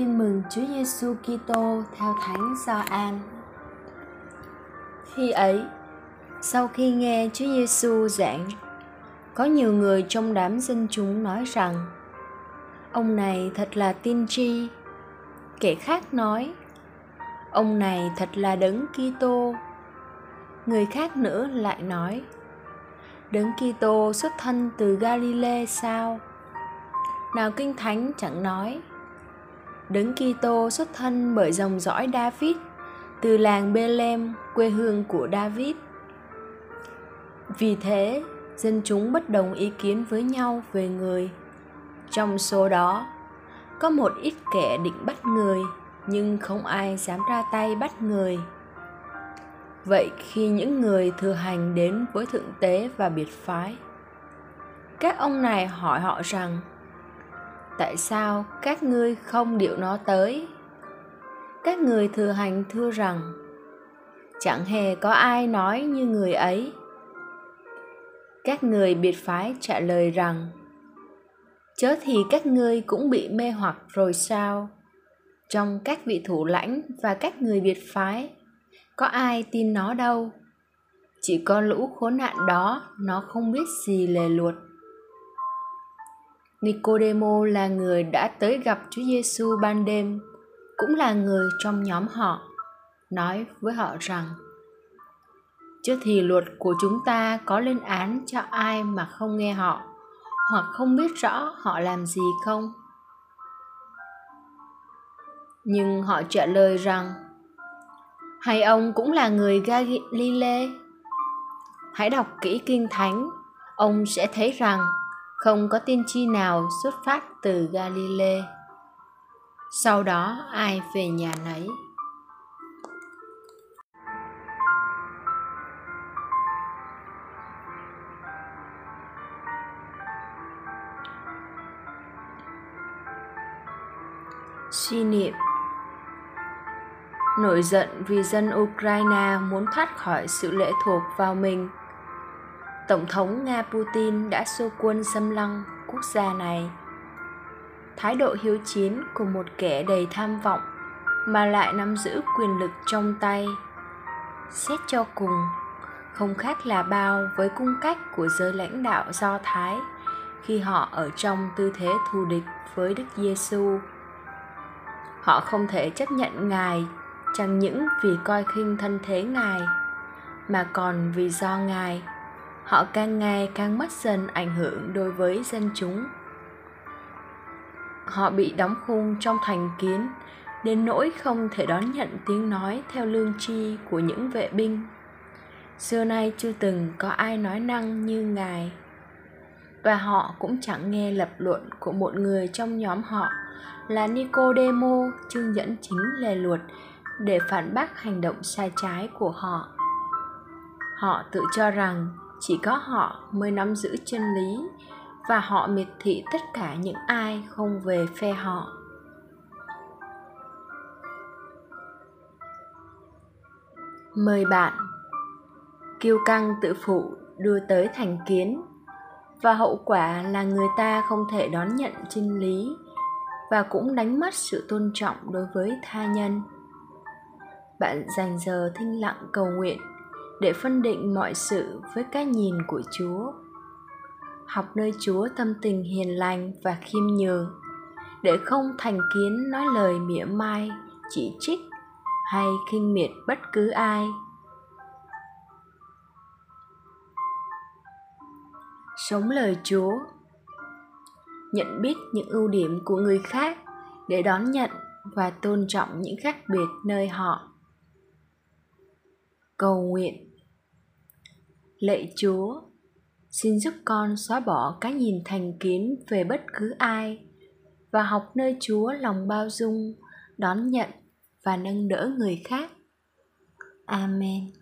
Tin mừng Chúa Giêsu Kitô theo Thánh Gioan. Khi ấy, sau khi nghe Chúa Giêsu giảng, có nhiều người trong đám dân chúng nói rằng ông này thật là tiên tri. Kẻ khác nói ông này thật là đấng Kitô. Người khác nữa lại nói đấng Kitô xuất thân từ Galilee sao? Nào kinh thánh chẳng nói Đấng Kitô xuất thân bởi dòng dõi David từ làng Bethlehem, quê hương của David. Vì thế, dân chúng bất đồng ý kiến với nhau về người. Trong số đó, có một ít kẻ định bắt người, nhưng không ai dám ra tay bắt người. Vậy khi những người thừa hành đến với thượng tế và biệt phái, các ông này hỏi họ rằng tại sao các ngươi không điệu nó tới? Các người thừa hành thưa rằng, chẳng hề có ai nói như người ấy. Các người biệt phái trả lời rằng, chớ thì các ngươi cũng bị mê hoặc rồi sao? Trong các vị thủ lãnh và các người biệt phái, có ai tin nó đâu? Chỉ có lũ khốn nạn đó, nó không biết gì lề luật. Nicodemo là người đã tới gặp Chúa Giêsu ban đêm, cũng là người trong nhóm họ, nói với họ rằng: Chứ thì luật của chúng ta có lên án cho ai mà không nghe họ, hoặc không biết rõ họ làm gì không? Nhưng họ trả lời rằng: Hay ông cũng là người Galilee? Hãy đọc kỹ kinh thánh, ông sẽ thấy rằng không có tiên tri nào xuất phát từ Galilee. Sau đó, ai về nhà nấy. Suy niệm Nổi giận vì dân Ukraine muốn thoát khỏi sự lệ thuộc vào mình Tổng thống Nga Putin đã xô quân xâm lăng quốc gia này. Thái độ hiếu chiến của một kẻ đầy tham vọng mà lại nắm giữ quyền lực trong tay. Xét cho cùng, không khác là bao với cung cách của giới lãnh đạo Do Thái khi họ ở trong tư thế thù địch với Đức Giêsu. Họ không thể chấp nhận Ngài chẳng những vì coi khinh thân thế Ngài mà còn vì do Ngài họ càng ngày càng mất dần ảnh hưởng đối với dân chúng. Họ bị đóng khung trong thành kiến, đến nỗi không thể đón nhận tiếng nói theo lương tri của những vệ binh. Xưa nay chưa từng có ai nói năng như ngài. Và họ cũng chẳng nghe lập luận của một người trong nhóm họ là Nicodemo, chương dẫn chính lề luật để phản bác hành động sai trái của họ. Họ tự cho rằng chỉ có họ mới nắm giữ chân lý, và họ miệt thị tất cả những ai không về phe họ. Mời bạn, kiêu căng tự phụ đưa tới thành kiến, và hậu quả là người ta không thể đón nhận chân lý và cũng đánh mất sự tôn trọng đối với tha nhân. Bạn dành giờ thinh lặng cầu nguyện để phân định mọi sự với cái nhìn của Chúa. Học nơi Chúa tâm tình hiền lành và khiêm nhường, để không thành kiến nói lời mỉa mai, chỉ trích hay khinh miệt bất cứ ai. Sống lời Chúa Nhận biết những ưu điểm của người khác để đón nhận và tôn trọng những khác biệt nơi họ cầu nguyện lạy chúa, xin giúp con xóa bỏ cái nhìn thành kiến về bất cứ ai và học nơi chúa lòng bao dung, đón nhận và nâng đỡ người khác. Amen.